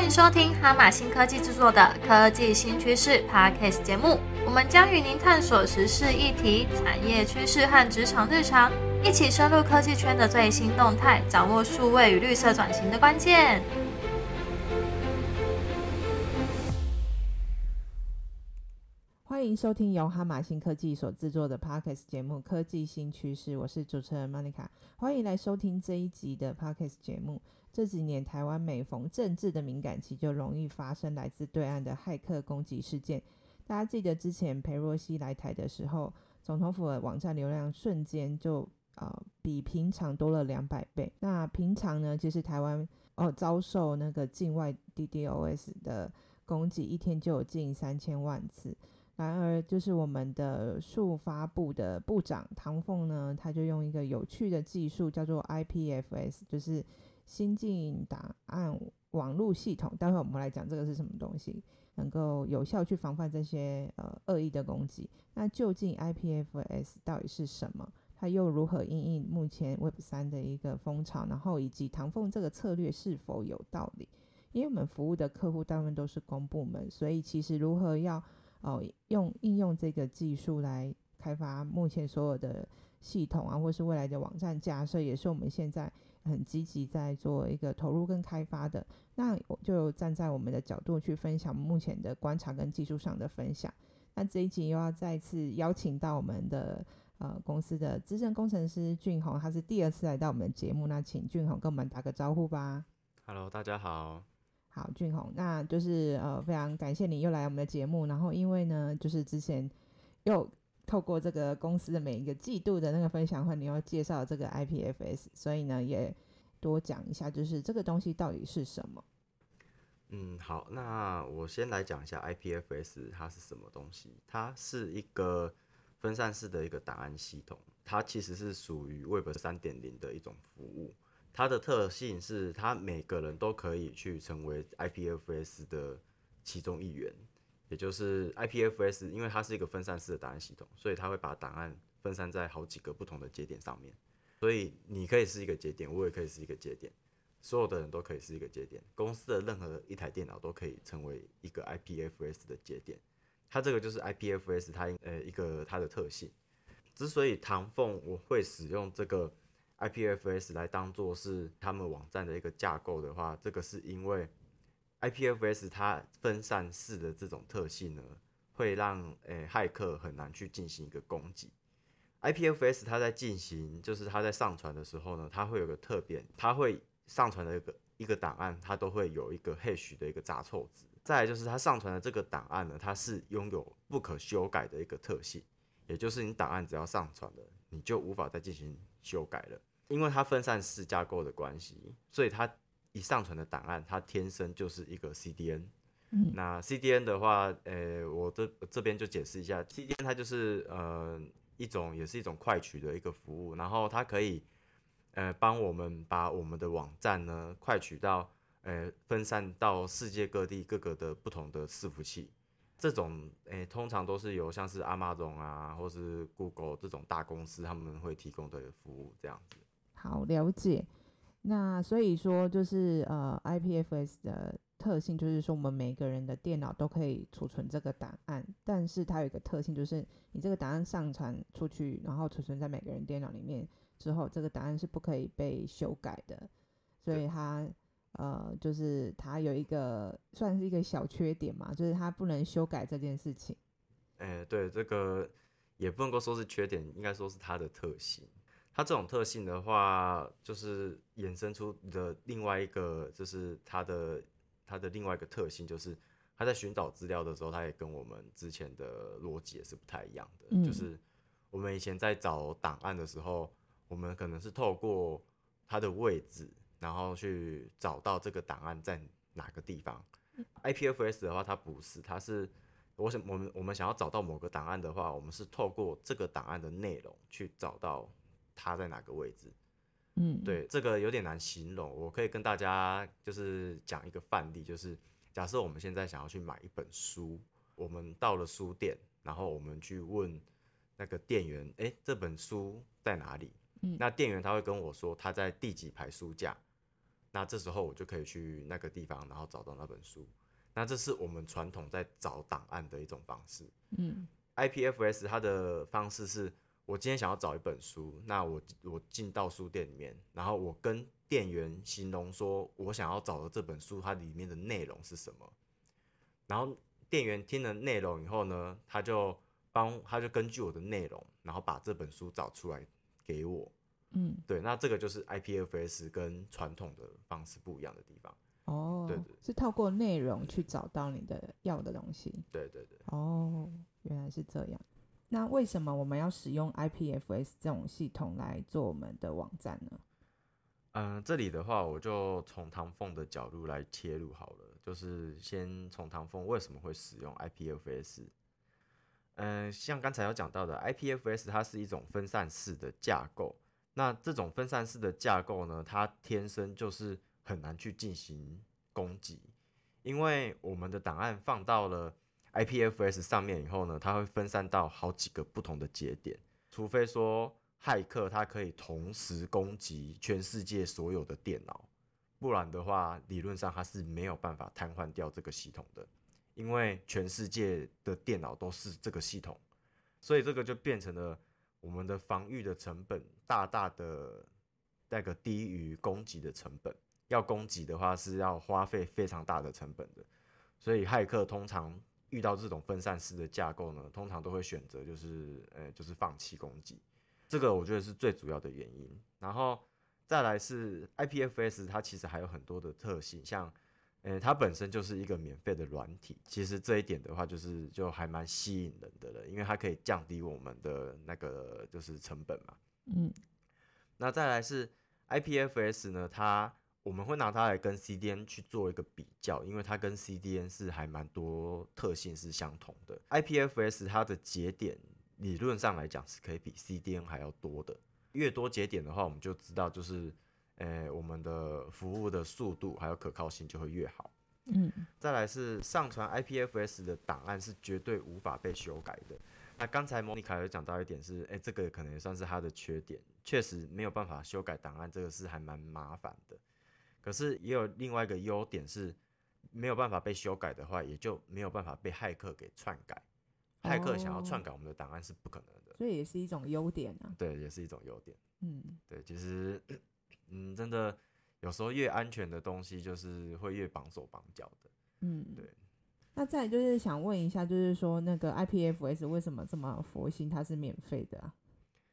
欢迎收听哈马新科技制作的科技新趋势 Podcast 节目。我们将与您探索时事议题、产业趋势和职场日常，一起深入科技圈的最新动态，掌握数位与绿色转型的关键。迎收听由哈马新科技所制作的 Podcast 节目《科技新趋势》，我是主持人 Monica，欢迎来收听这一集的 Podcast 节目。这几年台湾每逢政治的敏感期，就容易发生来自对岸的骇客攻击事件。大家记得之前裴若曦来台的时候，总统府的网站流量瞬间就呃比平常多了两百倍。那平常呢，其实台湾哦遭受那个境外 DDoS 的攻击，一天就有近三千万次。然而，就是我们的数发部的部长唐凤呢，他就用一个有趣的技术，叫做 IPFS，就是新进档案网络系统。待会我们来讲这个是什么东西，能够有效去防范这些呃恶意的攻击。那究竟 IPFS 到底是什么？它又如何应应目前 Web 三的一个风潮？然后以及唐凤这个策略是否有道理？因为我们服务的客户大部分都是公部门，所以其实如何要哦，用应用这个技术来开发目前所有的系统啊，或是未来的网站架设，也是我们现在很积极在做一个投入跟开发的。那我就站在我们的角度去分享目前的观察跟技术上的分享。那这一集又要再次邀请到我们的呃公司的资深工程师俊宏，他是第二次来到我们的节目，那请俊宏跟我们打个招呼吧。Hello，大家好。好，俊宏，那就是呃，非常感谢你又来我们的节目。然后，因为呢，就是之前又透过这个公司的每一个季度的那个分享会，你又介绍这个 IPFS，所以呢，也多讲一下，就是这个东西到底是什么。嗯，好，那我先来讲一下 IPFS 它是什么东西。它是一个分散式的一个档案系统，它其实是属于 Web 三点零的一种服务。它的特性是，它每个人都可以去成为 IPFS 的其中一员，也就是 IPFS，因为它是一个分散式的档案系统，所以它会把档案分散在好几个不同的节点上面。所以你可以是一个节点，我也可以是一个节点，所有的人都可以是一个节点，公司的任何一台电脑都可以成为一个 IPFS 的节点。它这个就是 IPFS 它呃一个它的特性。之所以唐凤我会使用这个。IPFS 来当做是他们网站的一个架构的话，这个是因为 IPFS 它分散式的这种特性呢，会让诶骇客很难去进行一个攻击。IPFS 它在进行，就是它在上传的时候呢，它会有个特点，它会上传的一个一个档案，它都会有一个 hash 的一个杂凑值。再就是它上传的这个档案呢，它是拥有不可修改的一个特性，也就是你档案只要上传了，你就无法再进行修改了。因为它分散式架构的关系，所以它一上传的档案，它天生就是一个 CDN。嗯，那 CDN 的话，呃，我这这边就解释一下，CDN 它就是呃一种也是一种快取的一个服务，然后它可以呃帮我们把我们的网站呢快取到呃分散到世界各地各个的不同的伺服器。这种诶通常都是由像是 Amazon 啊或是 Google 这种大公司他们会提供的服务这样子。好了解，那所以说就是呃，IPFS 的特性就是说，我们每个人的电脑都可以储存这个档案，但是它有一个特性，就是你这个档案上传出去，然后储存在每个人电脑里面之后，这个档案是不可以被修改的，所以它呃，就是它有一个算是一个小缺点嘛，就是它不能修改这件事情。哎，对，这个也不能够说是缺点，应该说是它的特性。它这种特性的话，就是衍生出的另外一个，就是它的它的另外一个特性，就是它在寻找资料的时候，它也跟我们之前的逻辑也是不太一样的。就是我们以前在找档案的时候，我们可能是透过它的位置，然后去找到这个档案在哪个地方。IPFS 的话，它不是，它是我想我们我们想要找到某个档案的话，我们是透过这个档案的内容去找到。它在哪个位置？嗯，对，这个有点难形容。我可以跟大家就是讲一个范例，就是假设我们现在想要去买一本书，我们到了书店，然后我们去问那个店员，哎，这本书在哪里？嗯，那店员他会跟我说他在第几排书架。那这时候我就可以去那个地方，然后找到那本书。那这是我们传统在找档案的一种方式。嗯 IPFS 它的方式是，我今天想要找一本书，那我我进到书店里面，然后我跟店员形容说我想要找的这本书它里面的内容是什么，然后店员听了内容以后呢，他就帮他就根据我的内容，然后把这本书找出来给我。嗯，对，那这个就是 IPFS 跟传统的方式不一样的地方。哦，对对是透过内容去找到你的要的东西。对对对。哦，原来是这样。那为什么我们要使用 IPFS 这种系统来做我们的网站呢？嗯、这里的话，我就从唐凤的角度来切入好了，就是先从唐凤为什么会使用 IPFS。嗯、像刚才有讲到的，IPFS 它是一种分散式的架构。那这种分散式的架构呢，它天生就是很难去进行攻击，因为我们的档案放到了 IPFS 上面以后呢，它会分散到好几个不同的节点，除非说骇客他可以同时攻击全世界所有的电脑，不然的话，理论上他是没有办法瘫痪掉这个系统的，因为全世界的电脑都是这个系统，所以这个就变成了我们的防御的成本大大的那个低于攻击的成本。要攻击的话是要花费非常大的成本的，所以骇客通常遇到这种分散式的架构呢，通常都会选择就是呃就是放弃攻击。这个我觉得是最主要的原因。然后再来是 IPFS，它其实还有很多的特性，像，呃，它本身就是一个免费的软体，其实这一点的话，就是就还蛮吸引人的了，因为它可以降低我们的那个就是成本嘛。嗯那再来是 IPFS 呢，它我们会拿它来跟 CDN 去做一个比较，因为它跟 CDN 是还蛮多特性是相同的。IPFS 它的节点理论上来讲是可以比 CDN 还要多的，越多节点的话，我们就知道就是，呃，我们的服务的速度还有可靠性就会越好。嗯再来是上传 IPFS 的档案是绝对无法被修改的。那刚才莫妮卡有讲到一点是，哎、这个可能也算是它的缺点，确实没有办法修改档案，这个是还蛮麻烦的。可是也有另外一个优点是，没有办法被修改的话，也就没有办法被骇客给篡改。骇客想要篡改我们的档案是不可能的，所以也是一种优点啊。对，也是一种优点。嗯对，其实，嗯，真的有时候越安全的东西，就是会越绑手绑脚的。嗯，对。那再就是想问一下，就是说那个 IPFS 为什么这么佛心？它是免费的啊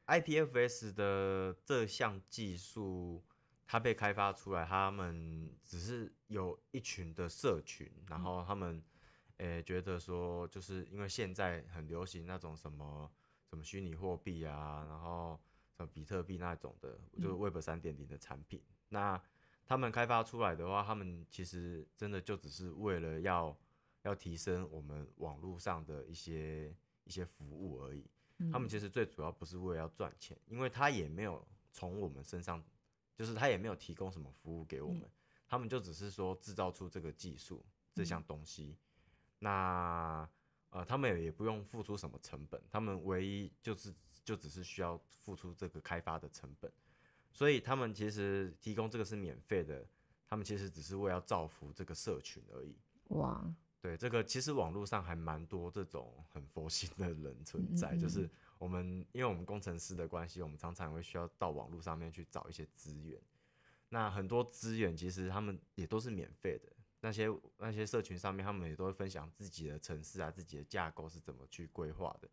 ？IPFS 的这项技术，它被开发出来，他们只是有一群的社群，然后他们，诶、觉得说，就是因为现在很流行那种什么什么虚拟货币啊，然后什么比特币那种的，就是 Web 三点零的产品。那他们开发出来的话，他们其实真的就只是为了要要提升我们网络上的一些一些服务而已。他们其实最主要不是为了要赚钱，因为他也没有从我们身上，就是他也没有提供什么服务给我们，他们就只是说制造出这个技术这项东西，那呃他们也也不用付出什么成本，他们唯一就是就只是需要付出这个开发的成本，所以他们其实提供这个是免费的，他们其实只是为了要造福这个社群而已。哇，对，这个其实网络上还蛮多这种很佛心的人存在，嗯嗯嗯就是我们因为我们工程师的关系，我们常常会需要到网络上面去找一些资源。那很多资源其实他们也都是免费的，那些那些社群上面他们也都会分享自己的城市啊、自己的架构是怎么去规划的，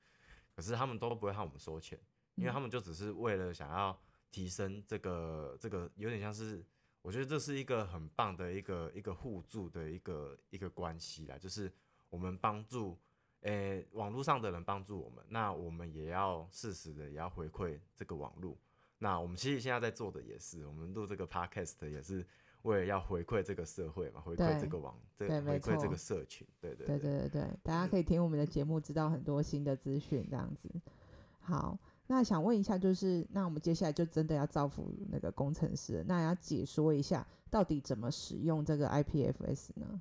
可是他们都不会和我们收钱，因为他们就只是为了想要提升这个这个有点像是。我觉得这是一个很棒的一个一个互助的一个一个关系啦，就是我们帮助，诶、网络上的人帮助我们，那我们也要适时的也要回馈这个网络。那我们其实现在在做的也是，我们录这个 podcast 也是为了要回馈这个社会嘛，回馈这个网，这对回馈这个社群，对对对对对对，大家可以听我们的节目，知道很多新的资讯，这样子。好，那想问一下，就是那我们接下来就真的要造福那个工程师，那要解说一下到底怎么使用这个 IPFS 呢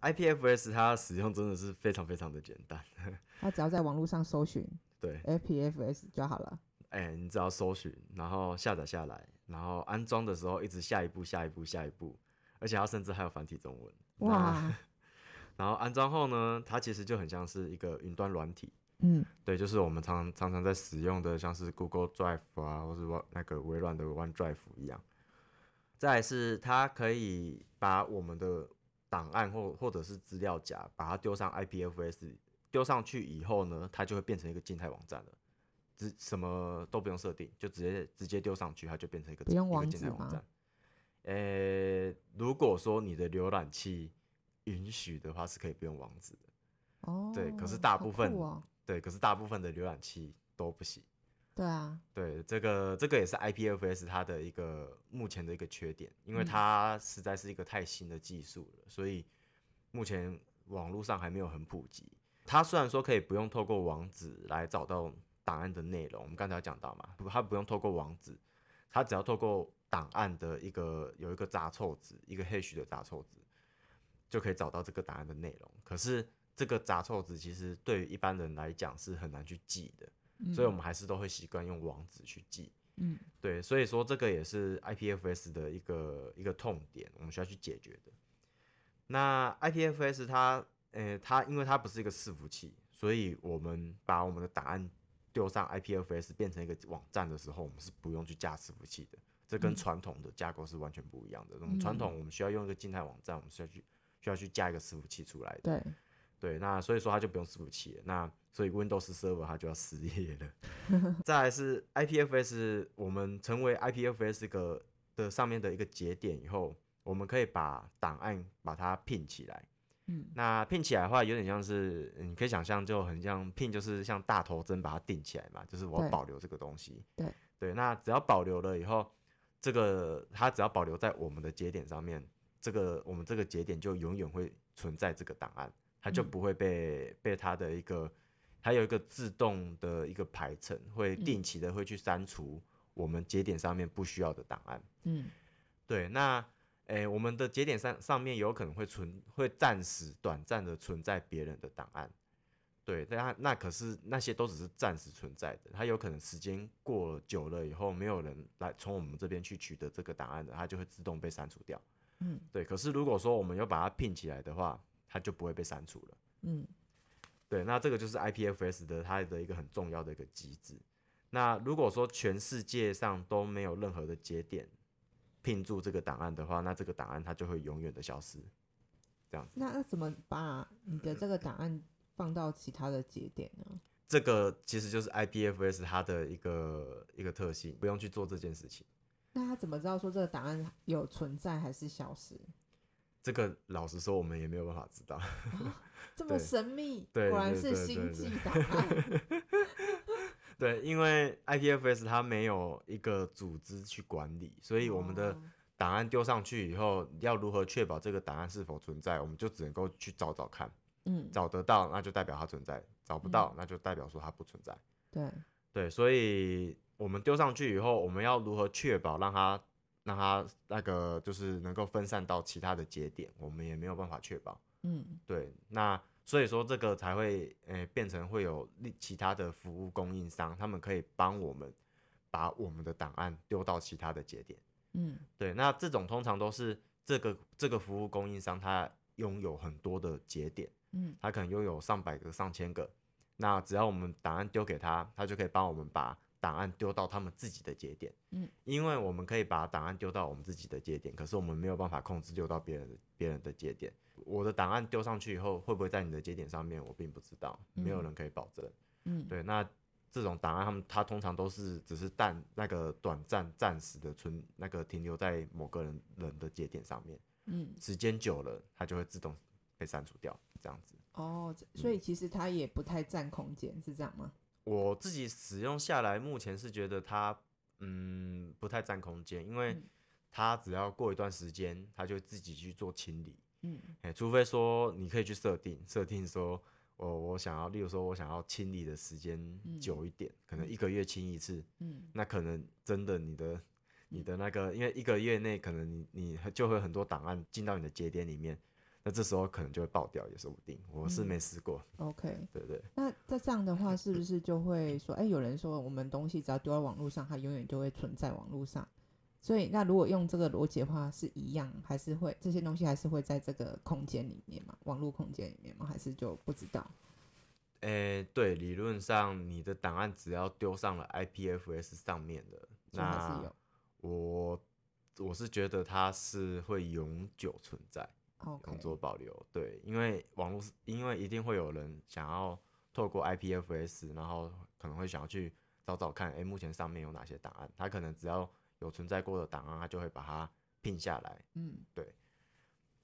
？IPFS 它使用真的是非常非常的简单，它只要在网络上搜寻对，IPFS 就好了。哎、你只要搜寻，然后下载下来，然后安装的时候一直下一步、下一步、下一步，而且它甚至还有繁体中文。哇，然后安装后呢，它其实就很像是一个云端软体，嗯对，就是我们常常常在使用的，像是 Google Drive 啊，或是 One- 那个微软的 OneDrive 一样。再来是它可以把我们的档案或或者是资料夹，把它丢上 IPFS，丢上去以后呢，它就会变成一个静态网站了，只什么都不用设定，就直接直接丢上去，它就变成一个不用一个网址吗静态网站。呃，如果说你的浏览器允许的话，是可以不用网址的。哦，对可是大部分哦，对，可是大部分的浏览器都不行。对啊，对，这个这个也是 IPFS 它的一个目前的一个缺点，因为嗯它实在是一个太新的技术了，所以目前网络上还没有很普及。它虽然说可以不用透过网址来找到档案的内容，我们刚才有讲到嘛，不它不用透过网址，它只要透过档案的一个有一个杂凑值，一个 hash 的杂凑值，就可以找到这个档案的内容。可是这个杂凑值其实对于一般人来讲是很难去记的。所以我们还是都会习惯用网址去记。嗯，对，所以说这个也是 IPFS 的一个一个痛点，我们需要去解决的。那 IPFS 它，呃，它因为它不是一个伺服器，所以我们把我们的档案丢上 IPFS 变成一个网站的时候，我们是不用去架伺服器的。这跟传统的架构是完全不一样的。我们传统我们需要用一个静态网站，我们需要去需要去架一个伺服器出来的。对，对，那所以说它就不用伺服器了，那所以 Windows Server 它就要失业了。再来是 IPFS，我们成为 IPFS 个的上面的一个节点以后，我们可以把档案把它拼起来。嗯，那拼起来的话，有点像是你可以想象，就很像拼，就是像大头针把它定起来嘛，就是我要保留这个东西。对对，那只要保留了以后，这个它只要保留在我们的节点上面，这个我们这个节点就永远会存在这个档案，它就嗯不会被、被它的一个，它有一个自动的一个排程，会嗯定期的会去删除我们节点上面不需要的档案。嗯对，那诶、我们的节点上上面有可能会存，会暂时短暂的存在别人的档案。对，但它那可是那些都只是暂时存在的，它有可能时间过了久了以后，没有人来从我们这边去取得这个档案的，它就会自动被删除掉。嗯，对。可是如果说我们又把它拼起来的话，它就不会被删除了。嗯对，那这个就是 IPFS 的它的一个很重要的一个机制。那如果说全世界上都没有任何的节点拼住这个档案的话，那这个档案它就会永远的消失。这样子，那那怎么把你的这个档案放到其他的节点呢？这个其实就是 IPFS 它的一个一个特性，不用去做这件事情。那他怎么知道说这个档案有存在还是消失？这个老实说，我们也没有办法知道。这么神秘，对果然是星际档案。对，因为 IPFS 它没有一个组织去管理，所以我们的哦档案丢上去以后，要如何确保这个档案是否存在，我们就只能够去找找看，嗯，找得到那就代表它存在，找不到那就代表说它不存在。对，对，所以我们丢上去以后，我们要如何确保让它让它那个就是能够分散到其他的节点，我们也没有办法确保。嗯对，那所以说这个才会诶、变成会有其他的服务供应商，他们可以帮我们把我们的档案丢到其他的节点。嗯对，那这种通常都是这个这个服务供应商，他拥有很多的节点，嗯他可能拥有上百个、上千个。那只要我们档案丢给他，他就可以帮我们把档案丢到他们自己的节点。嗯，因为我们可以把档案丢到我们自己的节点，可是我们没有办法控制丢到别人的别人的节点。我的档案丢上去以后，会不会在你的节点上面，我并不知道，没有人可以保证。嗯，对，那这种档案，他们它通常都是只是暂那个短暂暂时的存那个停留在某个人人的节点上面，嗯，时间久了，它就会自动被删除掉，这样子。哦，所以其实它也不太占空间，是这样吗？我自己使用下来，目前是觉得它嗯不太占空间，因为嗯。它只要过一段时间，它就自己去做清理。嗯。哎、除非说你可以去设定，设定说我我想要，例如说我想要清理的时间久一点，可能一个月清一次，嗯。那可能真的你的你的那个，因为一个月内可能你你就会很多档案进到你的节点里面，那这时候可能就会爆掉，也说不定。我是没试过，OK，对不对？那在这样的话，是不是就会说，哎、有人说我们东西只要丢在网络上，它永远就会存在网络上。所以，那如果用这个逻辑的话，是一样，还是会这些东西还是会在这个空间里面嘛？网络空间里面吗？还是就不知道？诶、对，理论上你的档案只要丢上了 IPFS 上面的，那有。我我是觉得它是会永久存在永久保留。对，因为网络是，因为一定会有人想要透过 IPFS，然后可能会想要去找找看，诶、目前上面有哪些档案？他可能只要有存在过的档案，他就会把它拼下来。嗯，对，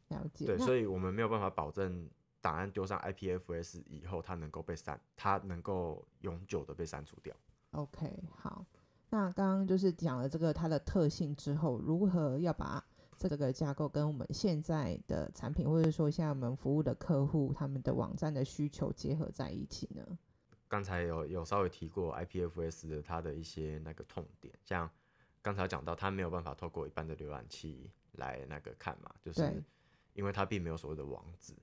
了解。对，所以我们没有办法保证档案丢上 IPFS 以后，它能够被删，它能够永久的被删除掉。OK，好。那刚刚就是讲了这个它的特性之后，如何要把这个架构跟我们现在的产品，或者说现在我们服务的客户他们的网站的需求结合在一起呢？刚才有有稍微提过 IPFS 的它的一些那个痛点，像刚才讲到，它没有办法透过一般的浏览器来那个看嘛，就是因为它并没有所谓的网址。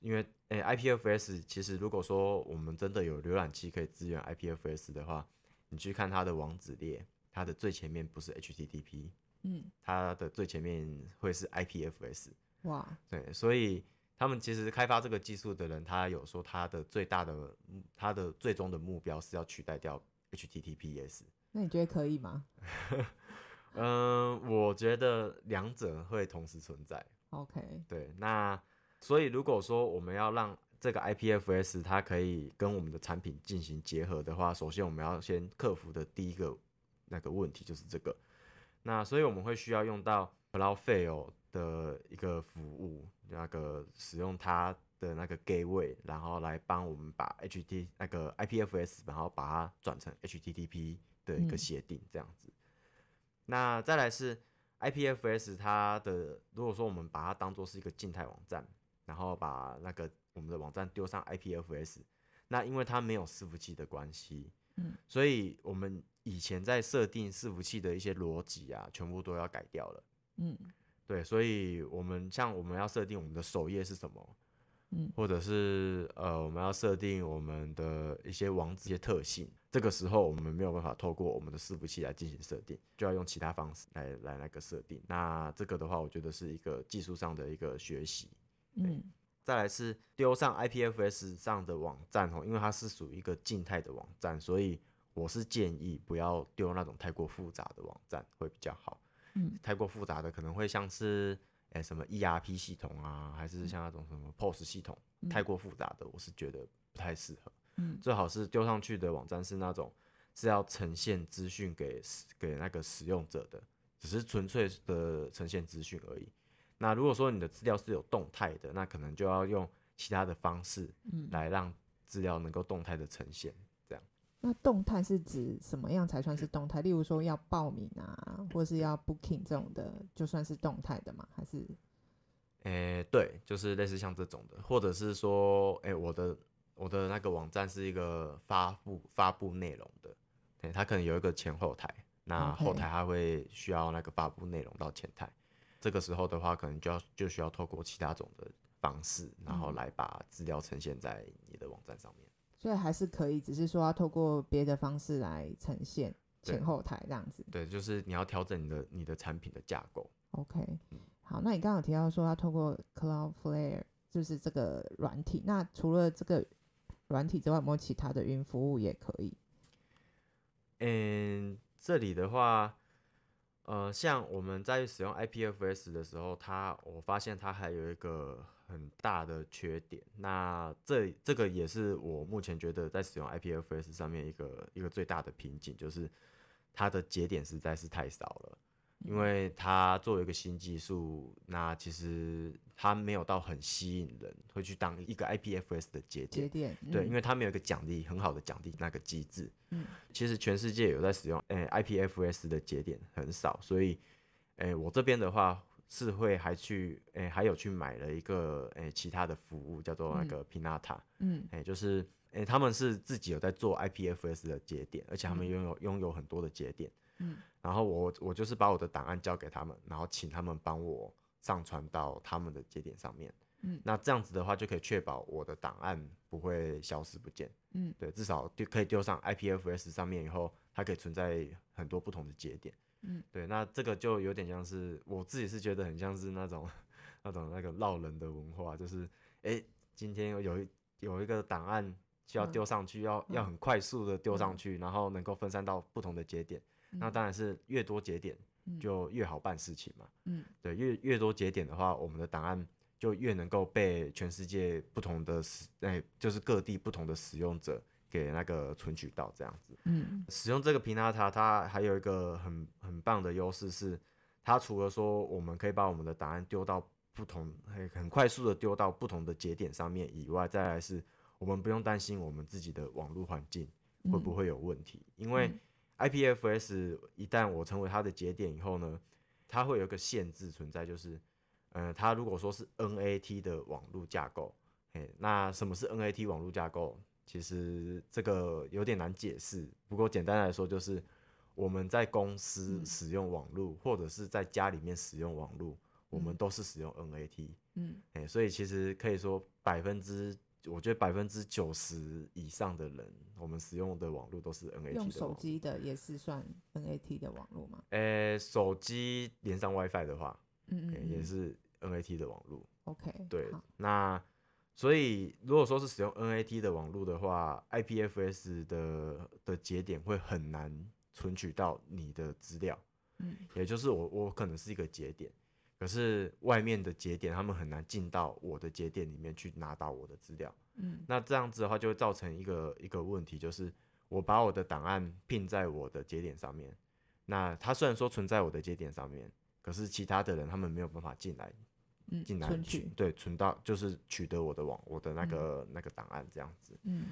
因为诶、IPFS 其实如果说我们真的有浏览器可以支援 IPFS 的话，你去看它的网址列，它的最前面不是 HTTP，嗯，它的最前面会是 IPFS。哇，对，所以他们其实开发这个技术的人，他有说他的最大的、他的最终的目标是要取代掉 HTTPS。那你觉得可以吗嗯，我觉得两者会同时存在。？OK，对，那所以如果说我们要让这个 IPFS 它可以跟我们的产品进行结合的话，首先我们要先克服的第一个那个问题就是这个。那所以我们会需要用到 Cloudflare 的一个服务，那个使用它的那个 gateway，然后来帮我们把 HT 那个 IPFS，然后把它转成 HTTP 的一个嗯协定这样子。那再来是 IPFS，它的如果说我们把它当做是一个静态网站，然后把那个我们的网站丢上 IPFS，那因为它没有伺服器的关系，嗯，所以我们以前在设定伺服器的一些逻辑啊，全部都要改掉了。嗯对，所以我们像我们要设定我们的首页是什么，嗯，或者是呃我们要设定我们的一些网址一些特性，这个时候我们没有办法透过我们的伺服器来进行设定，就要用其他方式来来那个设定。那这个的话，我觉得是一个技术上的一个学习。嗯再来是丢上 IPFS 上的网站哦，因为它是属于一个静态的网站，所以我是建议不要丢那种太过复杂的网站会比较好。嗯，太过复杂的可能会像是诶、什么 ERP 系统啊，还是像那种什么 POS 系统，太过复杂的我是觉得不太适合。嗯，最好是丢上去的网站是那种是要呈现资讯给给那个使用者的，只是纯粹的呈现资讯而已。那如果说你的资料是有动态的，那可能就要用其他的方式嗯，来让资料能够动态的呈现。这样那动态是指什么样才算是动态？例如说要报名啊，或是要 booking 这种的，就算是动态的吗？还是诶、对，就是类似像这种的，或者是说，诶、我的我的那个网站是一个发布发布内容的，对，它可能有一个前后台，那后台它会需要那个发布内容到前台，这个时候的话，可能就要就需要透过其他种的方式，然后嗯来把资料呈现在你的网站上面。所以还是可以，只是说要透过别的方式来呈现对前后台这样子。对，就是你要调整你的你的产品的架构。OK，好，那你刚刚有提到说要透过 Cloudflare，就是这个软体。那除了这个软体之外，有没有其他的云服务也可以？嗯，这里的话，呃，像我们在使用 IPFS 的时候，它我发现它还有一个很大的缺点。那这这个也是我目前觉得在使用 IPFS 上面一个一个最大的瓶颈，就是它的节点实在是太少了。因为它作为一个新技术，那其实它没有到很吸引人，会去当一个 IPFS 的节点节。点，对，嗯因为它没有一个奖励很好的奖励那个机制。嗯，其实全世界有在使用诶、IPFS 的节点很少，所以诶、我这边的话是会还去诶、还有去买了一个诶、其他的服务叫做那个 Pinata，嗯诶、就是诶、他们是自己有在做 IPFS 的节点，而且他们拥有拥有很多的节点。嗯，然后我我就是把我的档案交给他们，然后请他们帮我上传到他们的节点上面。嗯那这样子的话就可以确保我的档案不会消失不见。嗯，对，至少丢可以丢上 IPFS 上面以后，它可以存在很多不同的节点。嗯，对，那这个就有点像是我自己是觉得很像是那种那种那个闹人的文化，就是哎、诶今天有一有一个档案需要嗯丢上去，要要很快速的丢上去，然后能够分散到不同的节点。那当然是越多节点嗯。就越好办事情嘛。嗯，对，越越多节点的话，我们的档案就越能够被全世界不同的使，哎、就是各地不同的使用者给那个存取到这样子。嗯。使用这个平 i 塔，它还有一个很很棒的优势是，它除了说我们可以把我们的档案丢到不同很很快速的丢到不同的节点上面以外，再来是我们不用担心我们自己的网络环境会不会有问题，因为 IPFS 一旦我成为它的节点以后呢，它会有一个限制存在，就是呃，它如果说是 NAT 的网络架构，哎，那什么是 NAT 网络架构？其实这个有点难解释，不过简单来说就是我们在公司使用网络，或者是在家里面使用网络，我们都是使用 NAT。嗯哎、所以其实可以说百分之，我觉得百分之九十以上的人，我们使用的网络都是 NAT 的用。手机的也是算 NAT 的网络吗？呃、手机连上 WiFi 的话，嗯嗯也是 NAT 的网络。，OK，对，那所以如果说是使用 NAT 的网络的话，IPFS 的的节点会很难存取到你的资料。嗯也就是我我可能是一个节点，可是外面的节点他们很难进到我的节点里面去拿到我的资料。嗯那这样子的话，就会造成一个一个问题，就是我把我的档案拼在我的节点上面，那它虽然说存在我的节点上面，可是其他的人他们没有办法进来，嗯，进来取对存到就是取得我的网我的那个、那个档案这样子。嗯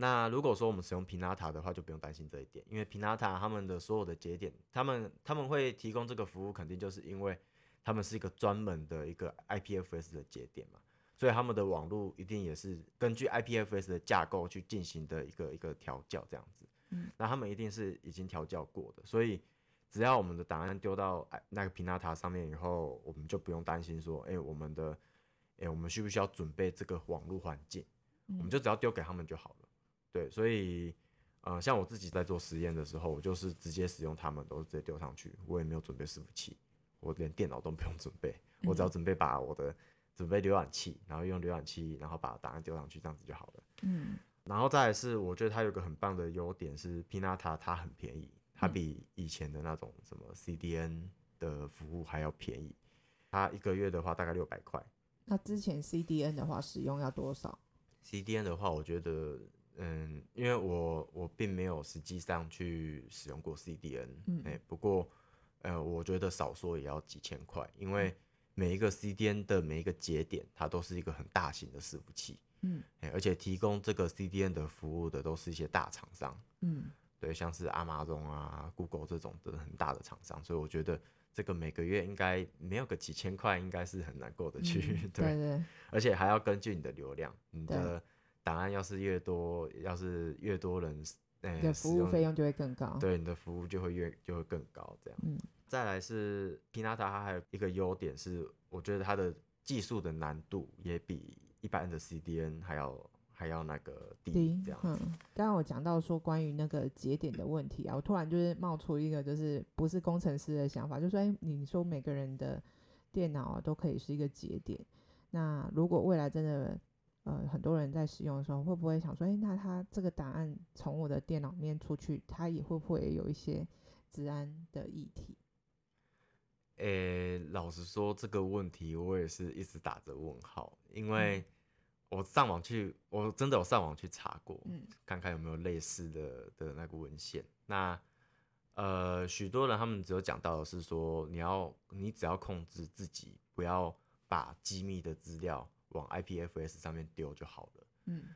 那如果说我们使用 Pinata 的话，就不用担心这一点，因为 Pinata 他们的所有的节点，他们他们会提供这个服务，肯定就是因为他们是一个专门的一个 IPFS 的节点嘛，所以他们的网络一定也是根据 IPFS 的架构去进行的一个一个调教这样子。嗯，那他们一定是已经调教过的，所以只要我们的档案丢到哎那个 Pinata 上面以后，我们就不用担心说，哎、我们的哎、我们需不需要准备这个网络环境？我们就只要丢给他们就好了。对，所以呃，像我自己在做实验的时候，我就是直接使用它们，都是直接丢上去，我也没有准备伺服器，我连电脑都不用准备，我只要准备把我的准备浏览器，然后用浏览器，然后把档案丢上去，这样子就好了。嗯然后再来是，我觉得它有个很棒的优点是，Pinata 它很便宜，它比以前的那种什么 CDN 的服务还要便宜。它一个月的话大概六百块那之前 CDN 的话使用要多少？，CDN 的话，我觉得，嗯，因为我我并没有实际上去使用过 CDN，嗯哎、不过，呃，我觉得少说也要几千块，因为每一个 CDN 的每一个节点，它都是一个很大型的伺服器，嗯哎、而且提供这个 CDN 的服务的都是一些大厂商。嗯对，像是阿玛总啊、Google 这种的很大的厂商，所以我觉得这个每个月应该没有个几千块，应该是很难过得去。嗯对，对对，而且还要根据你的流量，你对的档案要是越多，要是越多人，呃，你的服务费用就会更高。对你的服务就会越就会更高，这样。嗯再来是 Pinata，它还有一个优点是，我觉得它的技术的难度也比一般的 CDN 还要还要那个低低，这样。嗯，刚刚我讲到说关于那个节点的问题啊，我突然就是冒出一个就是不是工程师的想法，就说哎，你说每个人的电脑啊都可以是一个节点，那如果未来真的呃很多人在使用的时候，会不会想说，哎，那他这个档案从我的电脑里面出去，它也会不会有一些治安的议题？诶、老实说，这个问题我也是一直打着问号，因为我上网去，我真的有上网去查过，嗯看看有没有类似的的那个文献。那呃，许多人他们只有讲到的是说，你要你只要控制自己，不要把机密的资料往 IPFS 上面丢就好了。嗯。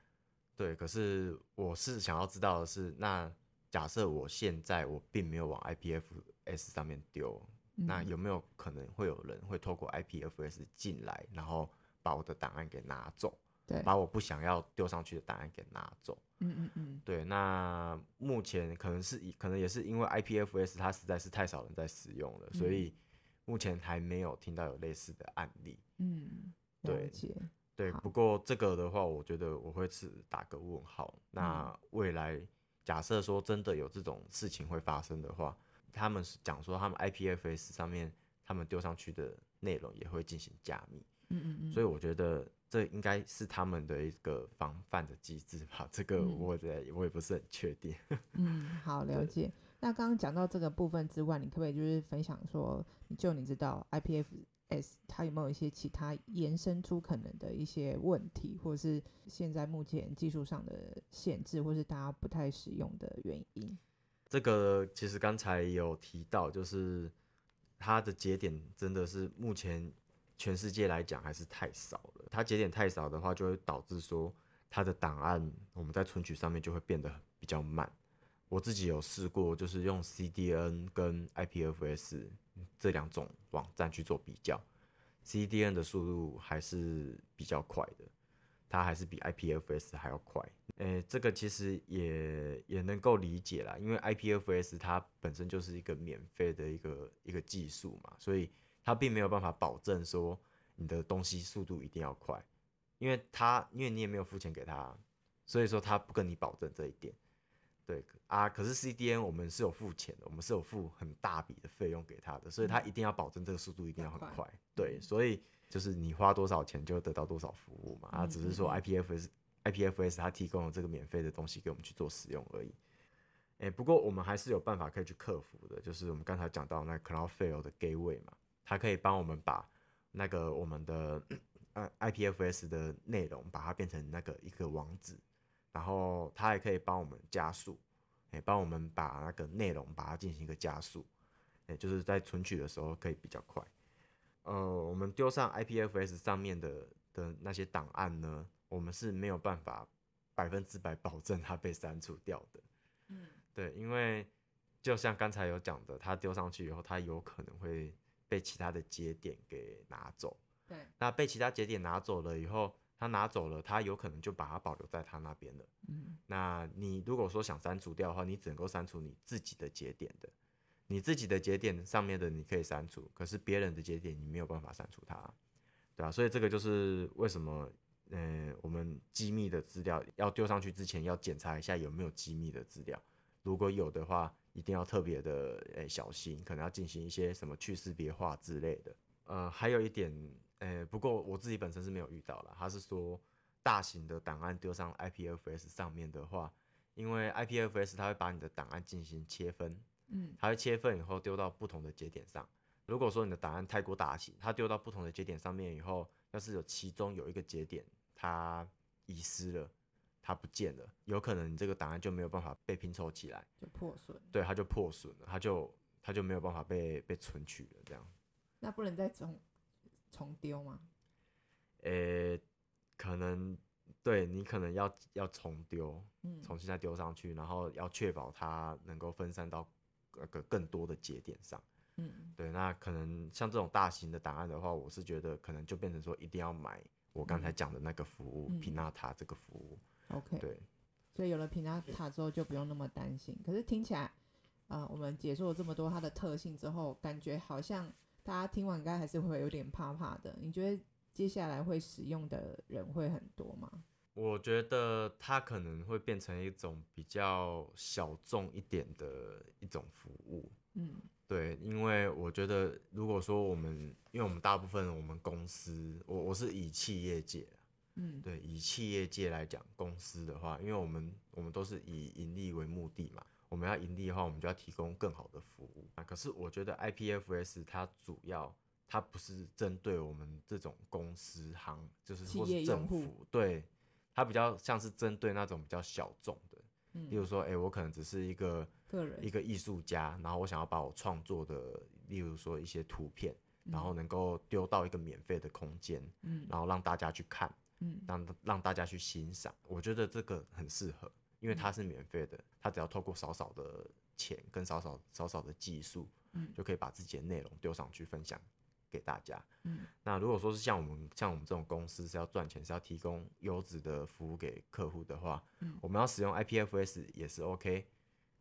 对，可是我是想要知道的是，那假设我现在我并没有往 IPFS 上面丢，嗯。那有没有可能会有人会透过 IPFS 进来，然后把我的档案给拿走，对，把我不想要丢上去的档案给拿走？嗯嗯嗯。对，那目前可能是以可能也是因为 IPFS 它实在是太少人在使用了，所以目前还没有听到有类似的案例。嗯，对。对，不过这个的话，我觉得我会是打个问号。那未来假设说真的有这种事情会发生的话，他们是讲说他们 IPFS 上面他们丢上去的内容也会进行加密，嗯嗯嗯，所以我觉得这应该是他们的一个防范的机制吧。这个嗯我的我也不是很确定。嗯，好，了解。那刚刚讲到这个部分之外，你可不可以就是分享说，就你知道 S 它有没有一些其他延伸出可能的一些问题，或者是现在目前技术上的限制，或是大家不太使用的原因？这个其实刚才有提到，就是它的节点真的是目前全世界来讲还是太少了。它节点太少的话，就会导致说它的档案我们在存取上面就会变得比较慢。我自己有试过，就是用 CDN 跟 IPFS 这两种网站去做比较，CDN 的速度还是比较快的，它还是比 IPFS 还要快。诶、这个其实也也能够理解啦，因为 IPFS 它本身就是一个免费的一个一个技术嘛，所以它并没有办法保证说你的东西速度一定要快，因为它因为你也没有付钱给他，所以说他不跟你保证这一点。对啊，可是 CDN 我们是有付钱的，我们是有付很大笔的费用给他的，所以他一定要保证这个速度一定要很快快。对，所以就是你花多少钱就得到多少服务嘛，啊，只是说 IPFS IPFS 它提供了这个免费的东西给我们去做使用而已。哎、不过我们还是有办法可以去克服的，就是我们刚才讲到那 Cloudflare 的 Gateway 嘛，它可以帮我们把那个我们的 呃 IPFS 的内容把它变成那个一个网址，然后它还可以帮我们加速，哎、帮我们把那个内容把它进行一个加速，哎、就是在存取的时候可以比较快。呃，我们丢上 IPFS 上面的的那些档案呢，我们是没有办法百分之百保证它被删除掉的。嗯，对，因为就像刚才有讲的，它丢上去以后，它有可能会被其他的节点给拿走。对，那被其他节点拿走了以后，他拿走了，他有可能就把它保留在他那边了。嗯，那你如果说想删除掉的话，你只能够删除你自己的节点的，你自己的节点上面的你可以删除，可是别人的节点你没有办法删除它，对啊，所以这个就是为什么，呃，我们机密的资料要丢上去之前要检查一下有没有机密的资料，如果有的话，一定要特别的诶、小心，可能要进行一些什么去识别化之类的。呃，还有一点，呃，不过我自己本身是没有遇到了，他是说大型的档案丢上 IPFS 上面的话，因为 IPFS 它会把你的档案进行切分，嗯，它会切分以后丢到不同的节点上。如果说你的档案太过大型，它丢到不同的节点上面以后，要是有其中有一个节点它遗失了，它不见了，有可能你这个档案就没有办法被拼凑起来，就破损。对，它就破损了，它就它就没有办法被被存取了，这样。那不能再重重丢吗？呃、可能对你可能要要重丢，嗯，重新再丢上去，然后要确保它能够分散到那个更多的节点上。嗯，对，那可能像这种大型的档案的话，我是觉得可能就变成说一定要买我刚才讲的那个服务嗯平纳塔这个服务。OK，对，所以有了平纳塔之后就不用那么担心。可是听起来，呃，我们解说了这么多它的特性之后，感觉好像大家听完应该还是会有点怕怕的。你觉得接下来会使用的人会很多吗？我觉得它可能会变成一种比较小众一点的一种服务。嗯对，因为我觉得，如果说我们，因为我们大部分我们公司，我我是以企业界，嗯对，以企业界来讲，公司的话，因为我们我们都是以盈利为目的嘛，我们要盈利的话，我们就要提供更好的服务。啊。可是我觉得 IPFS 它主要它不是针对我们这种公司行，就是企或是政府，对，它比较像是针对那种比较小众的，例嗯，如说，哎、我可能只是一个个人。一个艺术家，然后我想要把我创作的，例如说一些图片，然后能够丢到一个免费的空间，嗯。然后让大家去看，嗯。让让大家去欣赏。我觉得这个很适合，因为它是免费的，它只要透过少少的钱跟少少少少的技术，嗯就可以把自己的内容丢上去分享给大家。嗯那如果说是像我们像我们这种公司是要赚钱，是要提供优质的服务给客户的话，嗯我们要使用 IPFS 也是 OK。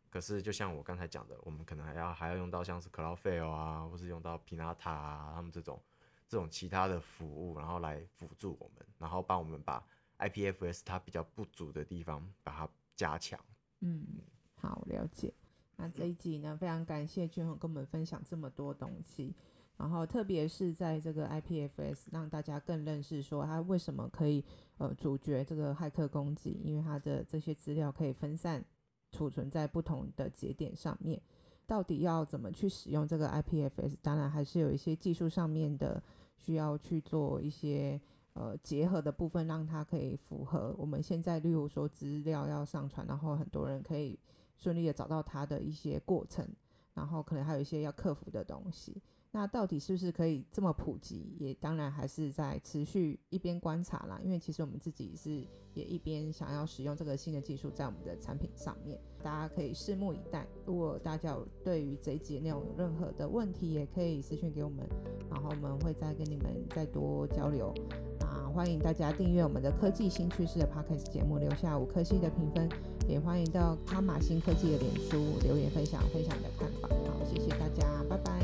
可是就像我刚才讲的，我们可能还要还要用到像是 Cloudflare 啊，或是用到 Pinata 啊，他们这种这种其他的服务，然后来辅助我们，然后帮我们把 IPFS 它比较不足的地方把它加强。嗯，好，了解。那这一集呢，非常感谢俊宏跟我们分享这么多东西，然后特别是在这个 IPFS，让大家更认识说它为什么可以呃阻绝这个骇客攻击，因为它的这些资料可以分散储存在不同的节点上面。到底要怎么去使用这个 IPFS？当然还是有一些技术上面的需要去做一些呃结合的部分，让它可以符合我们现在，例如说资料要上传，然后很多人可以。顺利的找到它的一些过程，然后可能还有一些要克服的东西。那到底是不是可以这么普及？也当然还是在持续一边观察啦。因为其实我们自己是也一边想要使用这个新的技术在我们的产品上面，大家可以拭目以待。如果大家有对于这一集内容有任何的问题，也可以私信给我们，然后我们会再跟你们再多交流。啊，欢迎大家订阅我们的科技新趋势的 Podcast 节目，留下五颗星的评分。也欢迎到康马新科技的脸书留言分享分享你的看法。好，谢谢大家，拜拜。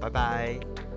拜拜。